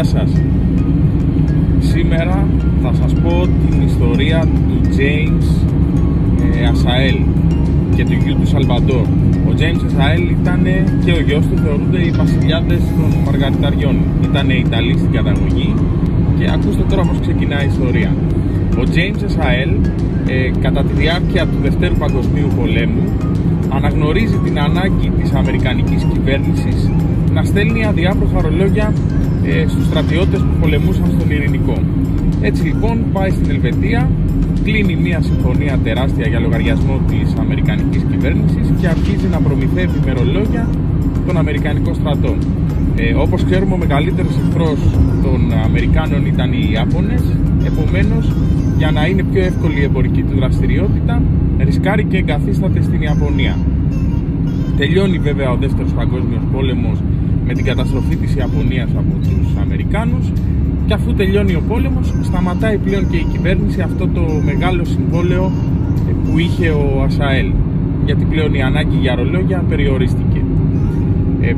Γεια σας. Σήμερα θα σας πω την ιστορία του James ε, Ασαέλ και του γιου του Σαλβαντόρ Ο James Ασαέλ ήταν και ο γιος του θεωρούνται οι βασιλιάδες των Μαργαριταριών. Ήταν Ιταλοί στην καταγωγή. Και ακούστε τώρα πως ξεκινάει η ιστορία. Ο James Ασαέλ ε, κατά τη διάρκεια του Δευτέρου Παγκοσμίου Πολέμου αναγνωρίζει την ανάγκη της Αμερικανικής κυβέρνησης να στέλνει αδιάφορα ρολόγια ε, στους στρατιώτες που πολεμούσαν στον Ειρηνικό. Έτσι λοιπόν πάει στην Ελβετία, κλείνει μια συμφωνία τεράστια για λογαριασμό της Αμερικανικής κυβέρνησης και αρχίζει να προμηθεύει με ρολόγια τον Αμερικανικό στρατό. Ε, όπως ξέρουμε ο μεγαλύτερος εχθρός των Αμερικάνων ήταν οι Ιάπωνες, επομένως για να είναι πιο εύκολη η εμπορική του δραστηριότητα ρισκάρει και εγκαθίσταται στην Ιαπωνία. Τελειώνει βέβαια ο δεύτερος παγκόσμιος πόλεμος με την καταστροφή της Ιαπωνίας από τους Αμερικάνους και αφού τελειώνει ο πόλεμος σταματάει πλέον και η κυβέρνηση αυτό το μεγάλο συμβόλαιο που είχε ο Ασαέλ γιατί πλέον η ανάγκη για ρολόγια περιορίστηκε. Ε,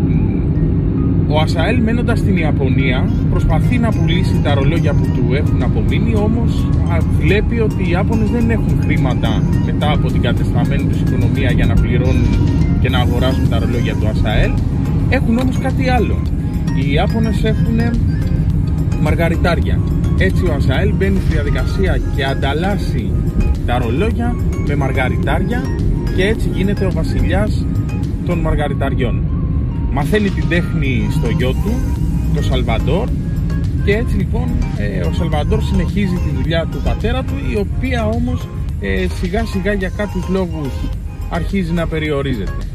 ο Ασαέλ μένοντας στην Ιαπωνία προσπαθεί να πουλήσει τα ρολόγια που του έχουν απομείνει όμως βλέπει ότι οι Ιάπωνες δεν έχουν χρήματα μετά από την κατεσταμένη τους οικονομία για να πληρώνουν και να αγοράσουν τα ρολόγια του Ασαέλ έχουν όμως κάτι άλλο. Οι Ιάπωνες έχουν μαργαριτάρια. Έτσι ο Ασαέλ μπαίνει στη διαδικασία και ανταλλάσσει τα ρολόγια με μαργαριτάρια και έτσι γίνεται ο βασιλιάς των μαργαριταριών. Μαθαίνει την τέχνη στο γιο του, το Σαλβαντόρ και έτσι λοιπόν ε, ο Σαλβαντόρ συνεχίζει τη δουλειά του πατέρα του η οποία όμως ε, σιγά σιγά για κάποιους λόγους αρχίζει να περιορίζεται.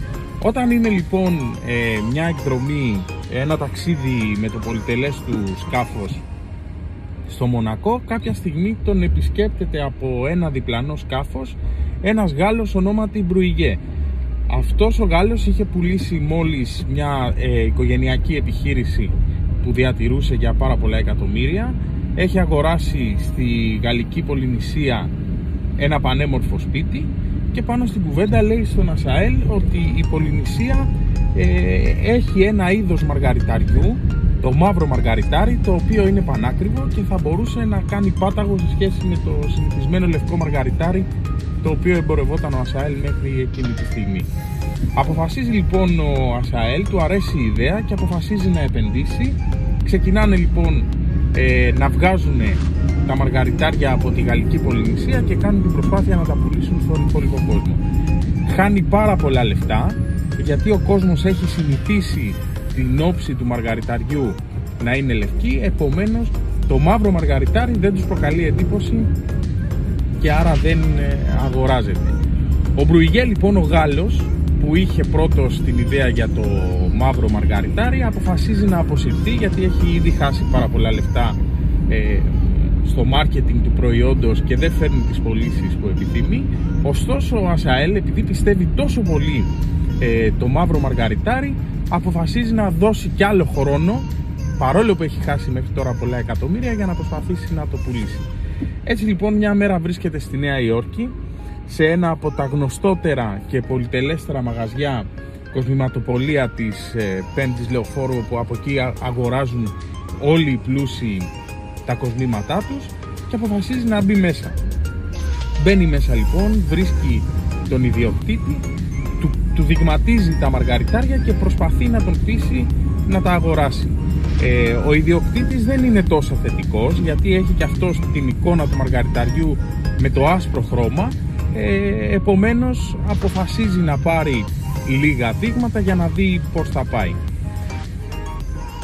Όταν είναι λοιπόν ε, μια εκδρομή, ένα ταξίδι με το πολυτελές του σκάφος στο Μονακό κάποια στιγμή τον επισκέπτεται από ένα διπλανό σκάφος ένας Γάλλος ονόματι Μπρουιγέ. Αυτός ο Γάλλος είχε πουλήσει μόλις μια ε, οικογενειακή επιχείρηση που διατηρούσε για πάρα πολλά εκατομμύρια. Έχει αγοράσει στη γαλλική πολυνησία ένα πανέμορφο σπίτι και πάνω στην κουβέντα λέει στον Ασαέλ ότι η Πολυνησία ε, έχει ένα είδος μαργαριταριού το μαύρο μαργαριτάρι το οποίο είναι πανάκριβο και θα μπορούσε να κάνει πάταγο σε σχέση με το συνηθισμένο λευκό μαργαριτάρι το οποίο εμπορευόταν ο Ασαέλ μέχρι εκείνη τη στιγμή. Αποφασίζει λοιπόν ο Ασαέλ, του αρέσει η ιδέα και αποφασίζει να επενδύσει. Ξεκινάνε λοιπόν ε, να βγάζουν τα μαργαριτάρια από τη γαλλική πολυνησία και κάνουν την προσπάθεια να τα πουλήσουν στον υπόλοιπο κόσμο. Χάνει πάρα πολλά λεφτά γιατί ο κόσμος έχει συνηθίσει την όψη του μαργαριταριού να είναι λευκή, επομένως το μαύρο μαργαριτάρι δεν τους προκαλεί εντύπωση και άρα δεν ε, αγοράζεται. Ο Μπρουιγέ λοιπόν ο Γάλλος που είχε πρώτος την ιδέα για το μαύρο μαργαριτάρι αποφασίζει να αποσυρθεί γιατί έχει ήδη χάσει πάρα πολλά λεφτά ε, στο μάρκετινγκ του προϊόντος και δεν φέρνει τις πωλήσεις που επιθυμεί. Ωστόσο ο Ασαέλ επειδή πιστεύει τόσο πολύ ε, το μαύρο μαργαριτάρι αποφασίζει να δώσει κι άλλο χρόνο παρόλο που έχει χάσει μέχρι τώρα πολλά εκατομμύρια για να προσπαθήσει να το πουλήσει. Έτσι λοιπόν μια μέρα βρίσκεται στη Νέα Υόρκη σε ένα από τα γνωστότερα και πολυτελέστερα μαγαζιά κοσμηματοπολία της ε, Πέμπτης Λεωφόρου που από εκεί αγοράζουν όλοι οι πλούσιοι τα κοσμήματά τους και αποφασίζει να μπει μέσα. Μπαίνει μέσα λοιπόν, βρίσκει τον ιδιοκτήτη, του, του δειγματίζει τα μαργαριτάρια και προσπαθεί να τον πείσει να τα αγοράσει. Ε, ο ιδιοκτήτης δεν είναι τόσο θετικός γιατί έχει και αυτός την εικόνα του μαργαριταριού με το άσπρο χρώμα ε, επομένως αποφασίζει να πάρει λίγα δείγματα για να δει πως θα πάει.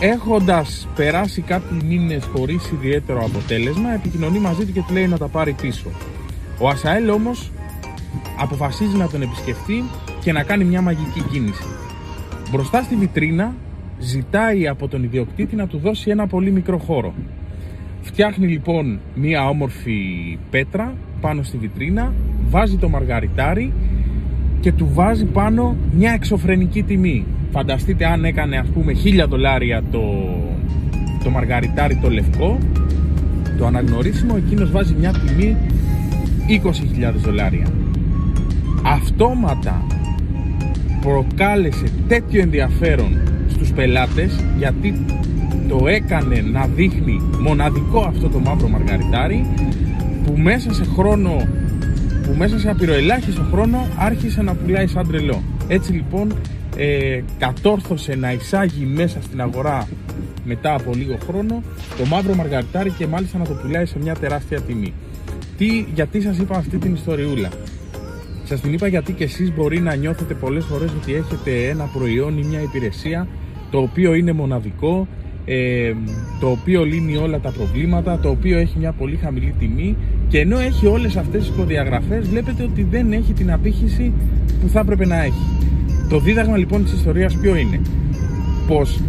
Έχοντας περάσει κάποιοι μήνες χωρίς ιδιαίτερο αποτέλεσμα επικοινωνεί μαζί του και του λέει να τα πάρει πίσω. Ο Ασαέλ όμως αποφασίζει να τον επισκεφτεί και να κάνει μια μαγική κίνηση. Μπροστά στη βιτρίνα ζητάει από τον ιδιοκτήτη να του δώσει ένα πολύ μικρό χώρο. Φτιάχνει λοιπόν μία όμορφη πέτρα πάνω στη βιτρίνα, βάζει το μαργαριτάρι και του βάζει πάνω μια εξωφρενική τιμή. Φανταστείτε αν έκανε ας πούμε 1000 δολάρια το, το μαργαριτάρι το λευκό, το αναγνωρίσιμο, εκείνος βάζει μια τιμή 20.000 δολάρια. Αυτόματα προκάλεσε τέτοιο ενδιαφέρον στους πελάτες γιατί το έκανε να δείχνει μοναδικό αυτό το μαύρο μαργαριτάρι που μέσα σε χρόνο που μέσα σε απειροελάχιστο χρόνο άρχισε να πουλάει σαν τρελό. Έτσι λοιπόν ε, κατόρθωσε να εισάγει μέσα στην αγορά μετά από λίγο χρόνο το μαύρο μαργαριτάρι και μάλιστα να το πουλάει σε μια τεράστια τιμή. Τι, γιατί σας είπα αυτή την ιστοριούλα; Σας την είπα γιατί και εσείς μπορεί να νιώθετε πολλές φορές ότι έχετε ένα προϊόν ή μια υπηρεσία το οποίο είναι μοναδικό, ε, το οποίο λύνει όλα τα προβλήματα, το οποίο έχει μια πολύ χαμηλή τιμή και ενώ έχει όλες αυτές τις προδιαγραφές βλέπετε ότι δεν έχει την απήχηση που θα έπρεπε να έχει. Το δίδαγμα λοιπόν της ιστορίας ποιο είναι; Πως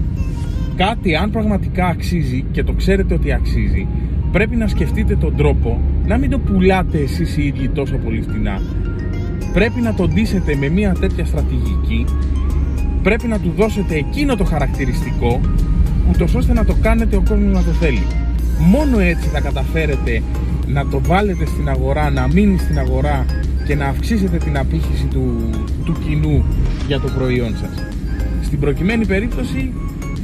κάτι αν πραγματικά αξίζει και το ξέρετε ότι αξίζει πρέπει να σκεφτείτε τον τρόπο να μην το πουλάτε εσείς οι ίδιοι τόσο πολύ φτηνά. Πρέπει να τον ντύσετε με μια τέτοια στρατηγική πρέπει να του δώσετε εκείνο το χαρακτηριστικό ούτως ώστε να το κάνετε ο κόσμος να το θέλει. Μόνο έτσι θα καταφέρετε να το βάλετε στην αγορά, να μείνει στην αγορά και να αυξήσετε την απήχηση του, του κοινού για το προϊόν σας. Στην προκειμένη περίπτωση,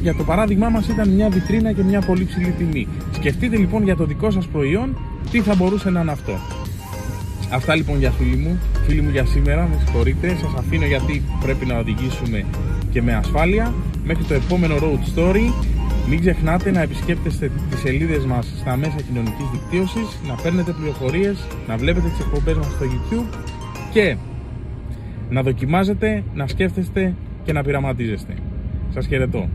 για το παράδειγμά μας ήταν μια βιτρίνα και μια πολύ ψηλή τιμή. Σκεφτείτε λοιπόν για το δικό σας προϊόν τι θα μπορούσε να είναι αυτό. Αυτά λοιπόν για φίλοι μου, φίλοι μου για σήμερα, με συγχωρείτε, σας αφήνω γιατί πρέπει να οδηγήσουμε και με ασφάλεια. Μέχρι το επόμενο Road Story, μην ξεχνάτε να επισκέπτεστε τις σελίδες μας στα μέσα κοινωνικής δικτύωσης, να παίρνετε πληροφορίες, να βλέπετε τις εκπομπές μας στο YouTube και να δοκιμάζετε, να σκέφτεστε και να πειραματίζεστε. Σας χαιρετώ.